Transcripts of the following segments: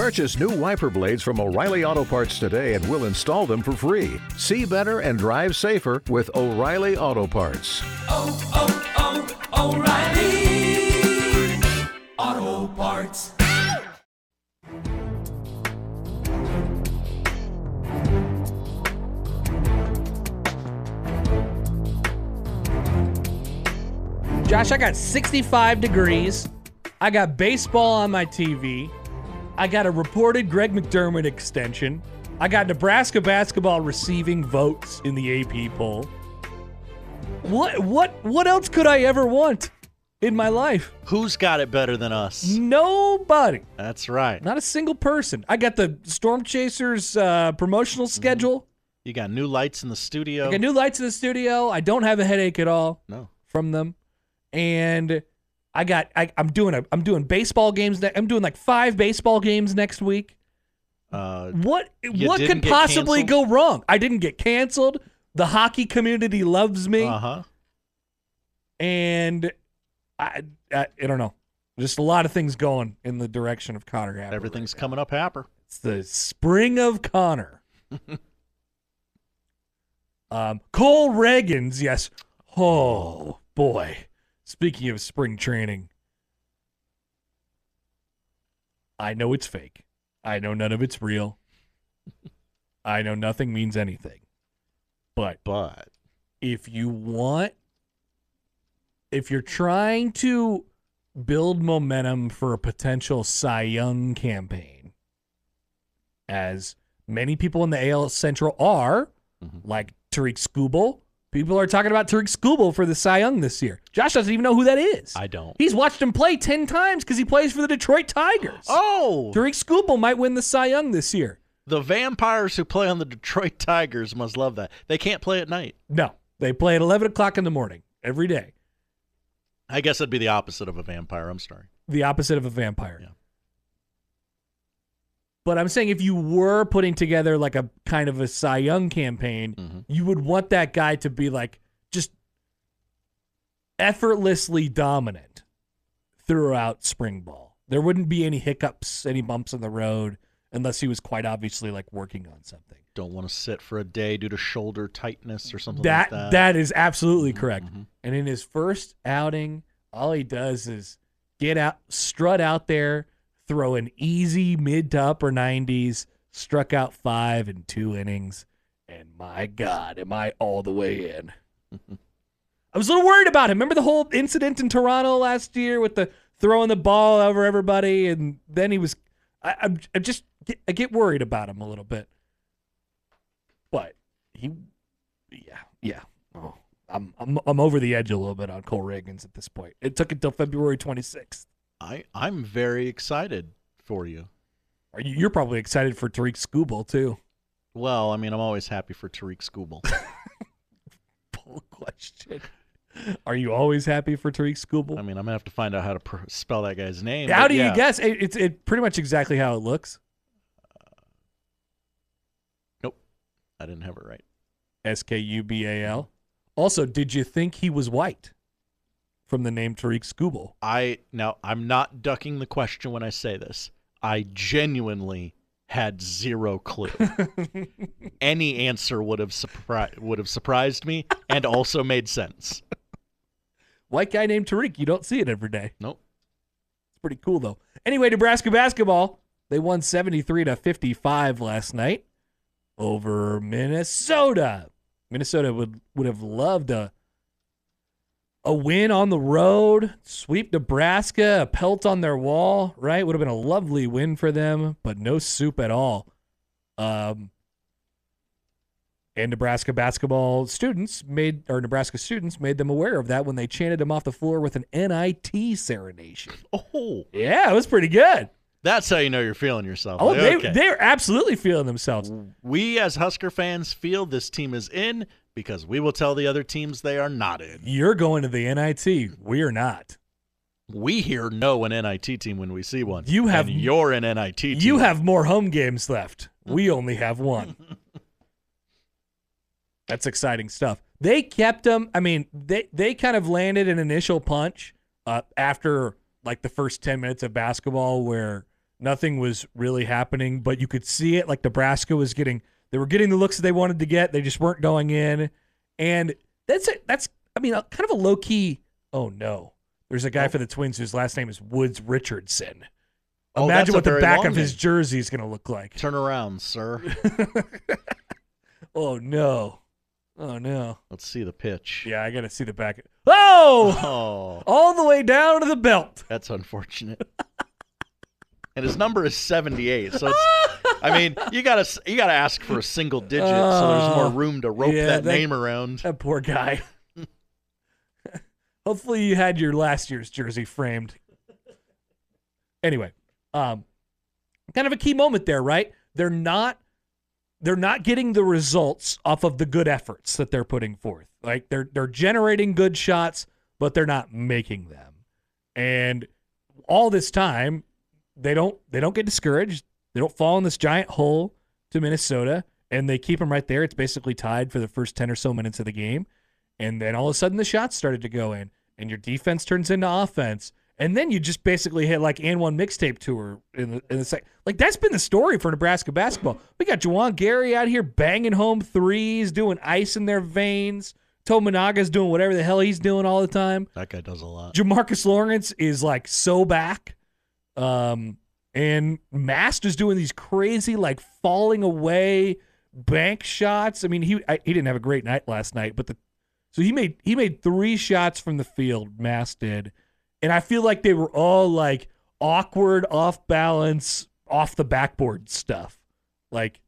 Purchase new wiper blades from O'Reilly Auto Parts today and we'll install them for free. See better and drive safer with O'Reilly Auto Parts. oh, oh, O'Reilly Auto Parts. Josh, I got 65 degrees. I got baseball on my TV. I got a reported Greg McDermott extension. I got Nebraska basketball receiving votes in the AP poll. What what what else could I ever want in my life? Who's got it better than us? Nobody. That's right. Not a single person. I got the Storm Chasers uh, promotional schedule. You got new lights in the studio. I got new lights in the studio. I don't have a headache at all. no. from them, and I got I, I'm doing a I'm doing baseball games. Ne- I'm doing like five baseball games next week. Uh, What what could possibly canceled? go wrong? I didn't get canceled. The hockey community loves me, uh huh. and I, I I don't know. Just a lot of things going in the direction of Connor. Happer Everything's right coming up, Happer. It's the spring of Connor. um, Cole Ragans, yes. Oh boy. Speaking of spring training, I know it's fake. I know none of it's real. I know nothing means anything. But But if you want if you're trying to build momentum for a potential Cy Young campaign, as many people in the AL Central are, Mhm. like Tarik Skubal, people are talking about Tarik Skubal for the Cy Young this year. Josh doesn't even know who that is. I don't. He's watched him play 10 times because he plays for the Detroit Tigers. Oh, Tarik Skubal might win the Cy Young this year. the vampires who play on the Detroit Tigers must love that. They can't play at night. No, they play at 11 o'clock in the morning every day. I guess it'd be the opposite of a vampire. I'm sorry. the opposite of a vampire. Yeah. But I'm saying if you were putting together like a kind of a Cy Young campaign, Mhm. you would want that guy to be like just effortlessly dominant throughout spring ball. There wouldn't be any hiccups, any bumps in the road, unless he was quite obviously like working on something. Don't want to sit for a day due to shoulder tightness or something That, like that. that is absolutely correct. mhm. And in his first outing, all he does is get out, strut out there, throw an easy mid to upper 90s, struck out five in two innings. And my God, am I all the way in? I was a little worried about him. Remember the whole incident in Toronto last year with the throwing the ball over everybody, and then he was. I, I'm, I just get, I get worried about him a little bit. But he, yeah, yeah. Oh, I'm I'm I'm over the edge a little bit on Cole Ragans at this point. It took until February 26th. I I'm very excited for you. Are you? You're probably excited for Tarik Skubal too. Well, I mean, I'm always happy for Tarik Skubal. Poll question. Are you always happy for Tarik Skubal? I mean, I'm gonna have to find out how to pr- spell that guy's name. how do yeah. you guess? It, it's it pretty much exactly how it looks. Uh, nope. I didn't have it right. S K U B A L. Also, did you think he was white from the name Tarik Skubal? I now I'm not ducking the question when I say this. I genuinely had zero clue. Any answer would have surprised would have surprised me and also made sense. White guy named Tarik. You don't see it every day. Nope. It's pretty cool though. Anyway, Nebraska basketball. They won 73 to 55 last night over Minnesota. Minnesota would would have loved a a win on the road, sweep Nebraska, a pelt on their wall, right? Would have been a lovely win for them, but no soup at all. Um and Nebraska basketball students made or Nebraska students made them aware of that when they chanted him off the floor with an NIT serenation. Oh, Yeah, it was pretty good. that's how you know you're feeling yourself. Oh, they they're absolutely feeling themselves. we as Husker fans feel this team is in because we will tell the other teams they are not in. You're going to the NIT. We're not. We here know an NIT team when we see one. You have- you're an NIT team. You have more home games left. We only have one. That's exciting stuff. They kept them. I mean, they they kind of landed an initial punch uh, after like the first ten minutes of basketball, where Nothing was really happening, but you could see it. Like Nebraska was getting, they were getting the looks that they wanted to get. They just weren't going in, and that's it. That's I mean, a, kind of a low key. Oh no, there's a guy oh. for the Twins whose last name is Woods Richardson. Oh, Imagine a what the back of his jersey is going to look like. Turn around, sir. Oh no, oh no. Let's see the pitch. Yeah, I got to see the back. Oh, Oh, all the way down to the belt. that's unfortunate. and his number is 78. So it's I mean, you got to you got to ask for a single digit so there's more Oh, room to rope yeah, that, that- name around. That poor guy. Hopefully you had your last year's jersey framed. Anyway, um kind of a key moment there, right? They're not they're not getting the results off of the good efforts that they're putting forth. Like they're they're generating good shots, but they're not making them. And all this time, they don't they don't get discouraged. They don't fall in this giant hole to Minnesota, and they keep them right there. It's basically tied for the first ten or so minutes of the game, and then all of a sudden the shots started to go in, and your defense turns into offense, and then you just basically hit like and one mixtape tour in the in the sec- like that's been the story for Nebraska basketball. We got Juwan Gary out here banging home threes, doing ice in their veins. Tominaga's doing whatever the hell he's doing all the time. That guy does a lot. Jamarques Lawrence is like so back. Um, and Mast is doing these crazy, like falling away bank shots. I mean, he I, he didn't have a great night last night, but the so he made he made three shots from the field. Mast did, and I feel like they were all like awkward, off balance, off the backboard stuff. Like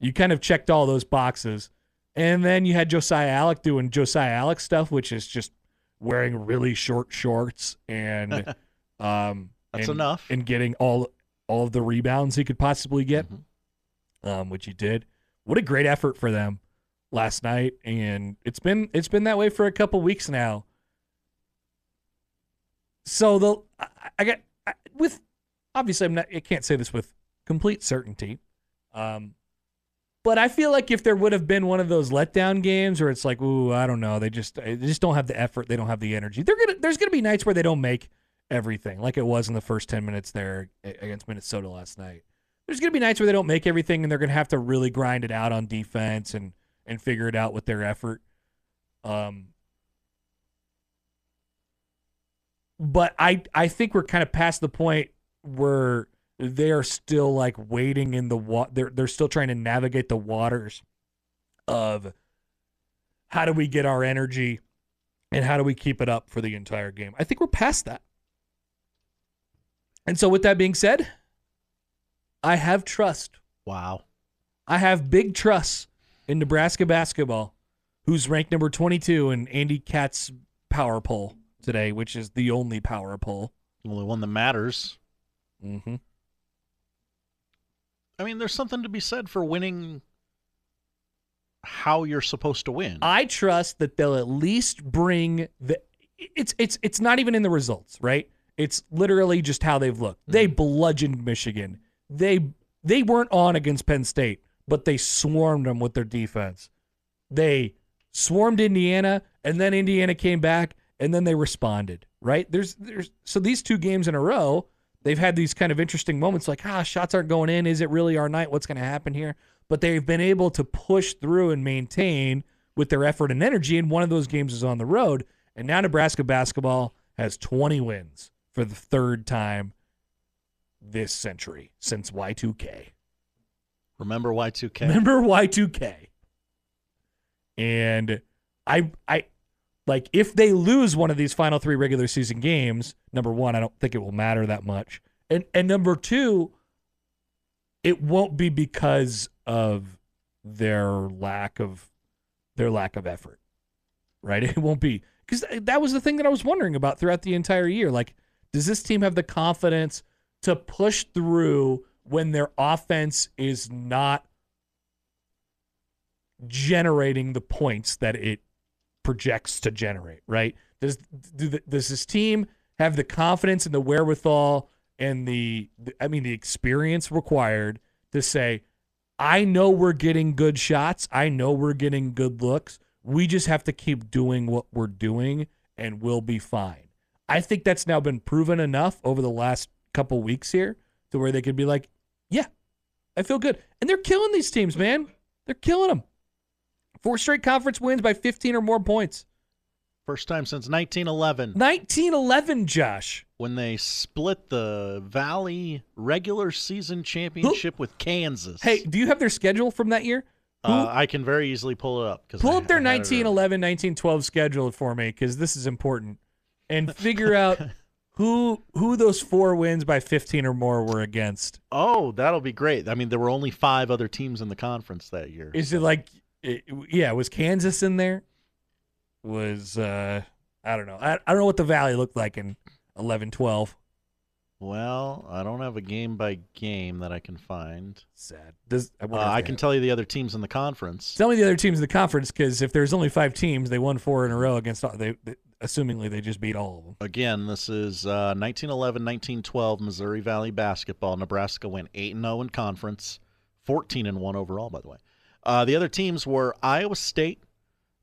you kind of checked all those boxes. And then you had Josiah Allick doing Josiah Allick stuff, which is just wearing really short shorts and um That's and, enough. and getting all all of the rebounds he could possibly get, Mhm. um, which he did. What a great effort for them last night, and it's been it's been that way for a couple weeks now. So the I, I got I, with obviously I'm not I can't say this with complete certainty, um, but I feel like if there would have been one of those letdown games where it's like, ooh, I don't know, they just they just don't have the effort, they don't have the energy. They're gonna there's gonna be nights where they don't make everything, like it was in the first ten minutes there against Minnesota last night. There's gonna be nights where they don't make everything, and they're gonna have to really grind it out on defense and and figure it out with their effort. Um, but I I think we're kind of past the point where they are still like waiting in the water. They're they're still trying to navigate the waters of how do we get our energy and how do we keep it up for the entire game. I think we're past that. And so with that being said, I have trust. Wow. I have big trust in Nebraska basketball, who's ranked number 22 in Andy Katz's power poll today, which is the only power poll. The only one that matters. Mm-hmm. I mean, there's something to be said for winning how you're supposed to win. I trust that they'll at least bring the. It's it's it's not even in the results, right? It's literally just how they've looked. They bludgeoned Michigan. They they weren't on against Penn State, but they swarmed them with their defense. They swarmed Indiana, and then Indiana came back, and then they responded. Right? There's there's so these two games in a row, they've had these kind of interesting moments, like ah, shots aren't going in. Is it really our night? What's going to happen here? But they've been able to push through and maintain with their effort and energy. And one of those games is on the road. And now Nebraska basketball has 20 wins for the third time this century since Y2K. Remember Y2K? Remember Y2K? And I I like if they lose one of these final three regular season games, number one, I don't think it will matter that much. And and number two, it won't be because of their lack of their lack of effort. Right? It won't be because that was the thing that I was wondering about throughout the entire year. Like, does this team have the confidence to push through when their offense is not generating the points that it projects to generate, right? Does do the, does this team have the confidence and the wherewithal and the, the I mean the experience required to say I know we're getting good shots, I know we're getting good looks. We just have to keep doing what we're doing and we'll be fine. I think that's now been proven enough over the last couple weeks here to where they could be like, yeah, I feel good. And they're killing these teams, man. They're killing them. Four straight conference wins by 15 or more points. First time since 1911 1911, Josh. when they split the Valley regular season championship with Kansas. Hey, do you have their schedule from that year? uh, I can very easily pull it up. Pull I- up their I had it earlier. 1911, 1912 schedule for me because this is important, and figure out who who those four wins by 15 or more were against. Oh, that'll be great. I mean, there were only five other teams in the conference that year. Is it like, it, yeah, was Kansas in there? Was uh, I don't know. I, I don't know what the Valley looked like in 11, 12. Well, I don't have a game by game that I can find. Sad. Does I, Uh, I can have- tell you the other teams in the conference. Tell me the other teams in the conference because if there's only five teams, they won four in a row against. all- They, they assumingly they just beat all of them. Again, this is uh, 1911 1912 Missouri Valley basketball. Nebraska went 8 and 0 in conference, 14 and 1 overall, by the way. Uh, the other teams were Iowa State,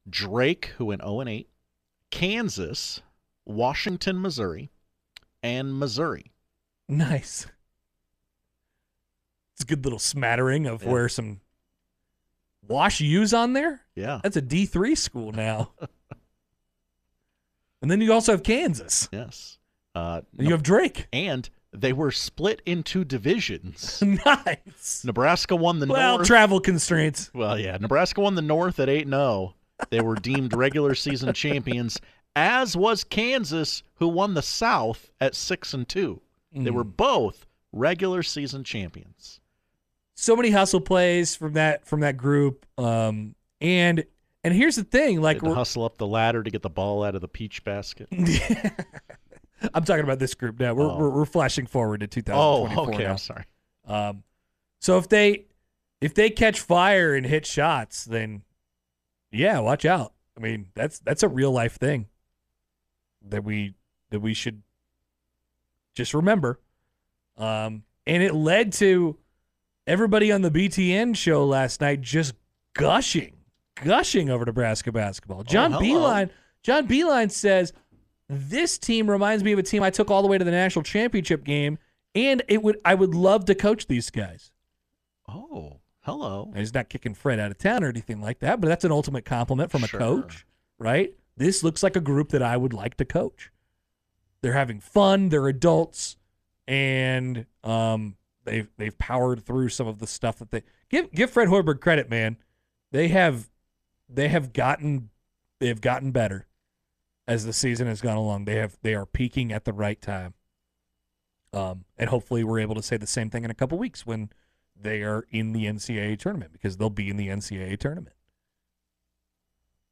Drake, who went 0 and 8, Kansas, Washington, Missouri, and Missouri. Nice. It's a good little smattering of Yeah. where some Wash U's on there. Yeah, That's a D three school now. and then you also have Kansas. yes. Uh, And you have Drake. and they were split into divisions. nice. Nebraska won the Well, North. travel constraints. Well, yeah, Nebraska won the North at 8 0. They were deemed regular season champions, as was Kansas, who won the South at 6 and 2. They were both regular season champions. So many hustle plays from that from that group. Um, and and here's the thing, like hustle up the ladder to get the ball out of the peach basket. I'm talking about this group now. We're, Oh. we're, we're flashing forward to 2024. Oh, okay. now. I'm sorry. Um, so if they if they catch fire and hit shots, then yeah, watch out. I mean, that's that's a real life thing that we that we should just remember. Um, and it led to everybody on the BTN show last night just gushing, gushing over Nebraska basketball. John hello. Beilein, John Beilein says this team reminds me of a team I took all the way to the national championship game, and it would I would love to coach these guys. Oh, hello. Now, He's not kicking Fred out of town or anything like that, but that's an ultimate compliment from a coach, right? This looks like a group that I would like to coach. They're having fun. They're adults, and um, they've they've powered through some of the stuff that they give give Fred Hoiberg credit, man. They have they have gotten they have gotten better as the season has gone along. They have they are peaking at the right time. Um, and hopefully we're able to say the same thing in a couple weeks when they are in the NCAA tournament because they'll be in the NCAA tournament.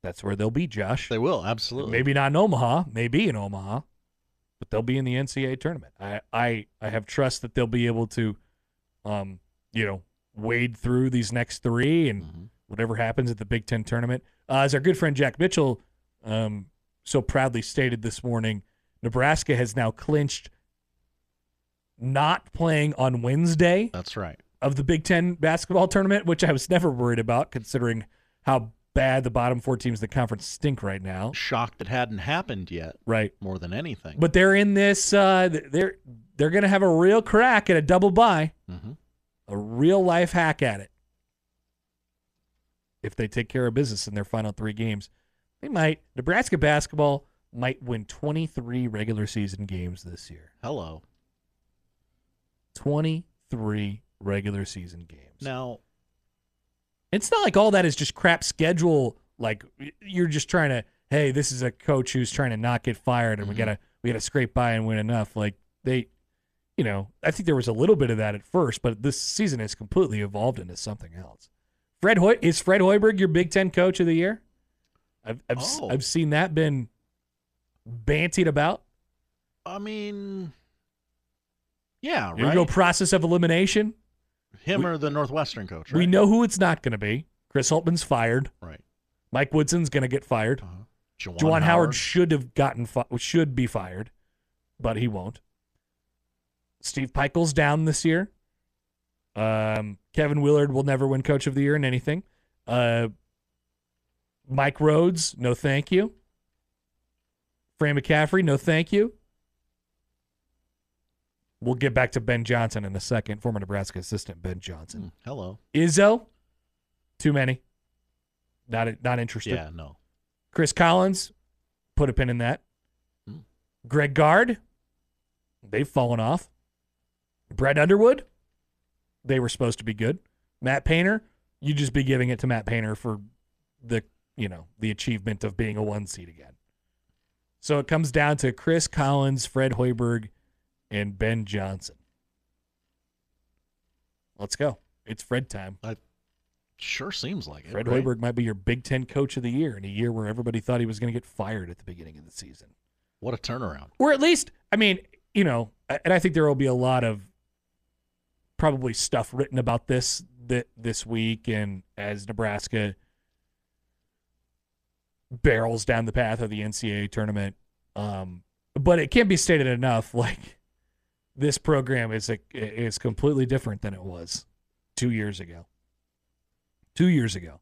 That's where they'll be, Josh. They will, absolutely. Maybe not in Omaha, maybe in Omaha, but they'll be in the NCAA tournament. I I, I have trust that they'll be able to, um, you know, wade through these next three and Mhm. Whatever happens at the Big Ten tournament. Uh, as our good friend Jack Mitchell um, so proudly stated this morning, Nebraska has now clinched not playing on Wednesday That's right. of the Big Ten basketball tournament, which I was never worried about considering how bad the bottom four teams in the conference stink right now. Shocked it hadn't happened yet, Right. more than anything. But they're in this uh they're they're gonna have a real crack at a double bye. Mhm. A real life hack at it. If they take care of business in their final three games. They might Nebraska basketball might win twenty three regular season games this year. hello. Twenty three regular season games. Now, It's not like all that is just crap schedule. Like you're just trying to, hey, this is a coach who's trying to not get fired, and we Mhm. gotta we gotta scrape by and win enough. Like they, you know, I think there was a little bit of that at first, but this season has completely evolved into something else. Fred Hoy is Fred Hoiberg your Big Ten Coach of the Year? I've I've, Oh. I've seen that been bantied about. I mean, yeah, Here right. you go, process of elimination. Him We- or the Northwestern coach, right? We know who it's not going to be. Chris Holtmann's fired. Right. Mike Woodson's going to get fired. Uh-huh. Juwan, Juwan Howard. should have gotten fi- should be fired, but he won't. Steve Pikiell's down this year. Um, Kevin Willard will never win Coach of the Year in anything. Uh, Mike Rhoades, no thank you. Fran McCaffery, no thank you. We'll get back to Ben Johnson in a second, former Nebraska assistant Ben Johnson. Hmm, hello. Izzo, too many. Not not interested. Yeah, no. Chris Collins, put a pin in that. Hmm. Greg Gard, they've fallen off. Brett Underwood, they were supposed to be good. Matt Painter, you just be giving it to Matt Painter for the you know the achievement of being a one seed again. So it comes down to Chris Collins, Fred Hoiberg, and Ben Johnson. Let's go. It's Fred time. Sure seems like it. Fred right? Hoiberg might be your Big Ten coach of the year in a year where everybody thought he was going to get fired at the beginning of the season. What a turnaround. Or at least, I mean, you know, and I think there will be a lot of probably stuff written about this th- this week and as Nebraska barrels down the path of the NCAA tournament. Um, but it can't be stated enough like this program is a, is completely different than it was 2 years ago. 2 years ago.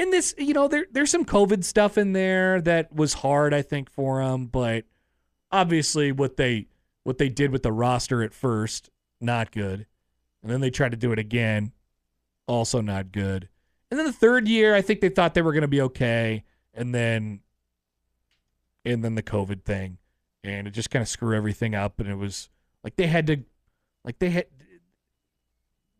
And this, you know, there there's some COVID stuff in there that was hard I think for them, but obviously what they what they did with the roster at first not good and then they tried to do it again. Also not good. And then the third year i think they thought they were going to be okay. And then and then the covid thing. And it just kind of screwed everything up. And it was like they had to like they had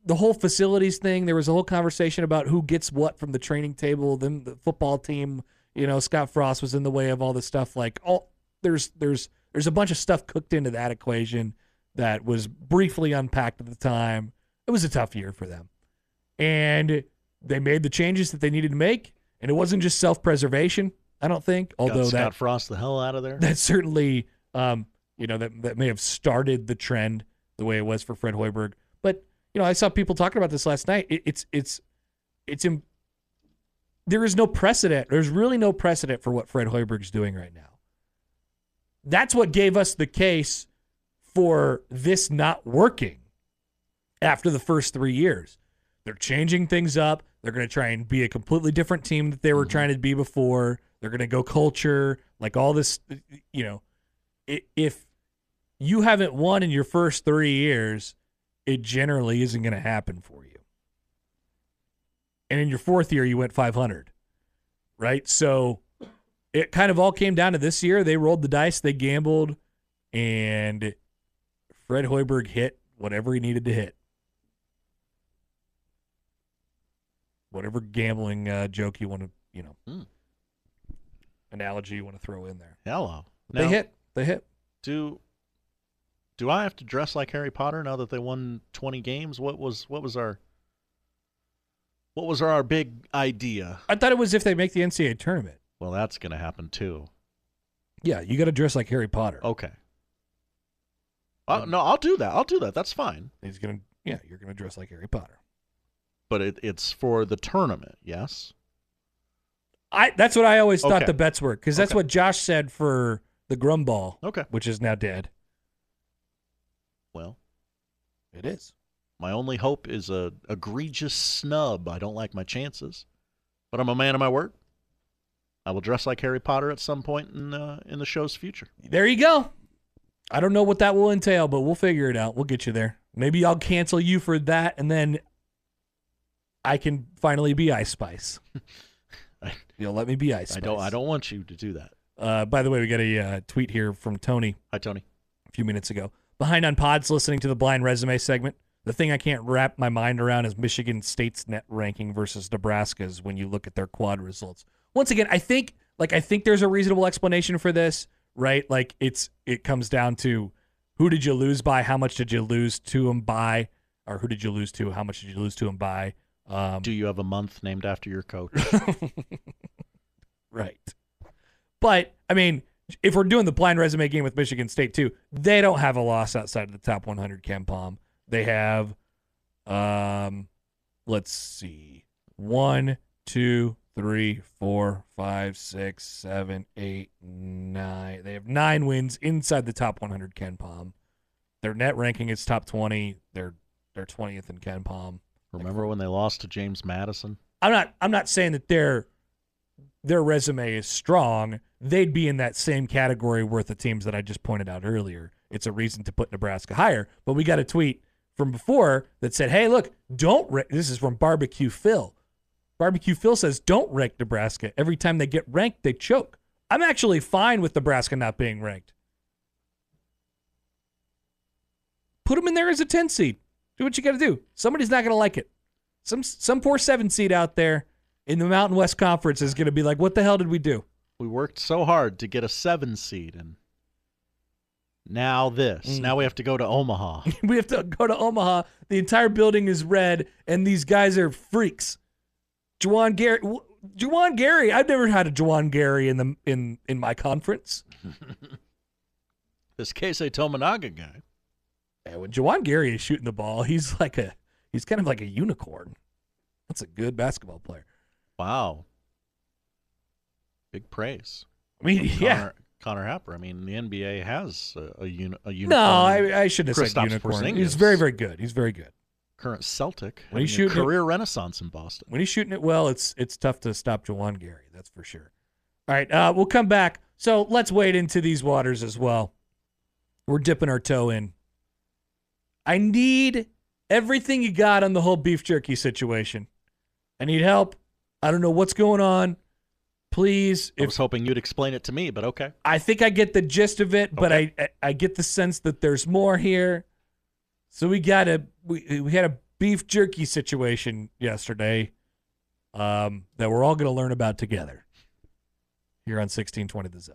the whole facilities thing there was a whole conversation about who gets what from the training table. Then the football team you know scott frost was in the way of all this stuff. Like all there's there's there's a bunch of stuff cooked into that equation that was briefly unpacked at the time. It was a tough year for them. And they made the changes that they needed to make. And it wasn't just self preservation, I don't think. Although Got Scott that Frost the hell out of there. that certainly um, you know, that that may have started the trend the way it was for Fred Hoiberg. But, you know, I saw people talking about this last night. It, it's it's it's Im- there is no precedent. There's really no precedent for what Fred Hoiberg's doing right now. That's what gave us the case for this not working after the first three years. They're changing things up. They're going to try and be a completely different team that they were mm-hmm. trying to be before. They're going to go culture, like all this, you know. If you haven't won in your first three years, it generally isn't going to happen for you. And in your fourth year, you went 500, right? So it kind of all came down to this year. They rolled the dice, they gambled, and Fred Hoiberg hit whatever he needed to hit. Whatever gambling uh, joke you want to, you know, Hmm. analogy you want to throw in there. Hello. they hit. They hit. Do do I have to dress like Harry Potter now that they won 20 games? What was what was our what was our big idea? I thought it was if they make the NCAA tournament. Well, that's going to happen too. Yeah, you got to dress like Harry Potter. Okay. Uh, no, I'll do that. I'll do that. That's fine. He's gonna. Yeah, you're gonna dress like Harry Potter. But it, it's for the tournament, yes? I. That's what I always thought Okay. the bets were because that's Okay. what Josh said for the Grumball, Okay. which is now dead. Well, It is. my only hope is a egregious snub. I don't like my chances, but I'm a man of my word. I will dress like Harry Potter at some point in uh, in the show's future. There you go. I don't know what that will entail, but we'll figure it out. We'll get you there. Maybe I'll cancel you for that, and then I can finally be Ice Spice. I, You'll let me be Ice I don't. I don't want you to do that. Uh, by the way, we got a uh, tweet here from Tony Hi, Tony. a few minutes ago. Behind on pods, listening to the blind resume segment. The thing I can't wrap my mind around is Michigan State's net ranking versus Nebraska's when you look at their quad results. Once again, I think like I think there's a reasonable explanation for this, right? Like it's it comes down to who did you lose by, how much did you lose to them by, or who did you lose to, how much did you lose to them by? Um, Do you have a month named after your coach? right. But I mean, if we're doing the blind resume game with Michigan State too, they don't have a loss outside of the top 100 KenPom. They have, um, let's see, one, two, three, four, five, six, seven, eight, nine. They have nine wins inside the top 100 KenPom. Their net ranking is top 20. They're they're 20th in KenPom. Remember when they lost to James Madison? I'm not I'm not saying that their their resume is strong. They'd be in that same category worth of teams that I just pointed out earlier. it's a reason to put Nebraska higher. But we got a tweet from before that said, "Hey, look, don't." Ra-. This is from Barbecue Phil. Barbecue Phil says, "Don't rank Nebraska. Every time they get ranked, they choke." I'm actually fine with Nebraska not being ranked. Put them in there as a 10 seed. Do what you got to do. Somebody's not going to like it. Some some poor seven seed out there in the Mountain West Conference is going to be like, "What the hell did we do?" We worked so hard to get a seven seed, and now this. Mm. Now we have to go to Omaha. we have to go to Omaha. The entire building is red, and these guys are freaks. Juwan Gary, Juwan Gary. I've never had a Juwan Gary in the in in my conference. this Keisei Tominaga guy. And when Juwan Gary is shooting the ball, he's like a he's kind of like a unicorn. That's a good basketball player. Wow. Big praise. I mean, yeah. Connor, Connor Happer. I mean, the NBA has a, a, uni, a No, unicorn. I, I shouldn't have said unicorn. Porzingis. He's very, very good. He's very good. Current Celtic. When he's shooting it- career renaissance in Boston. When he's shooting it well, it's it's tough to stop Juwan Gary. That's for sure. All right, uh, we'll come back. So let's wade into these waters as well. We're dipping our toe in. I need everything you got on the whole beef jerky situation. I need help. I don't know what's going on. Please, I was hoping you'd explain it to me, but okay. I think I get the gist of it, but Okay. I, I I get the sense that there's more here. So we got a we we had a beef jerky situation yesterday, um, that we're all going to learn about together here on 1620 The Zone.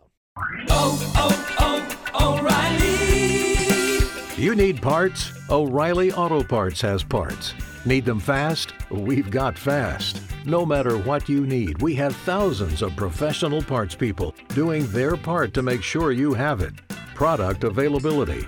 oh, oh, oh, O'Reilly. You need parts? O'Reilly Auto Parts has parts. Need them fast? We've got fast. No matter what you need, we have thousands of professional parts people doing their part to make sure you have it. Product availability.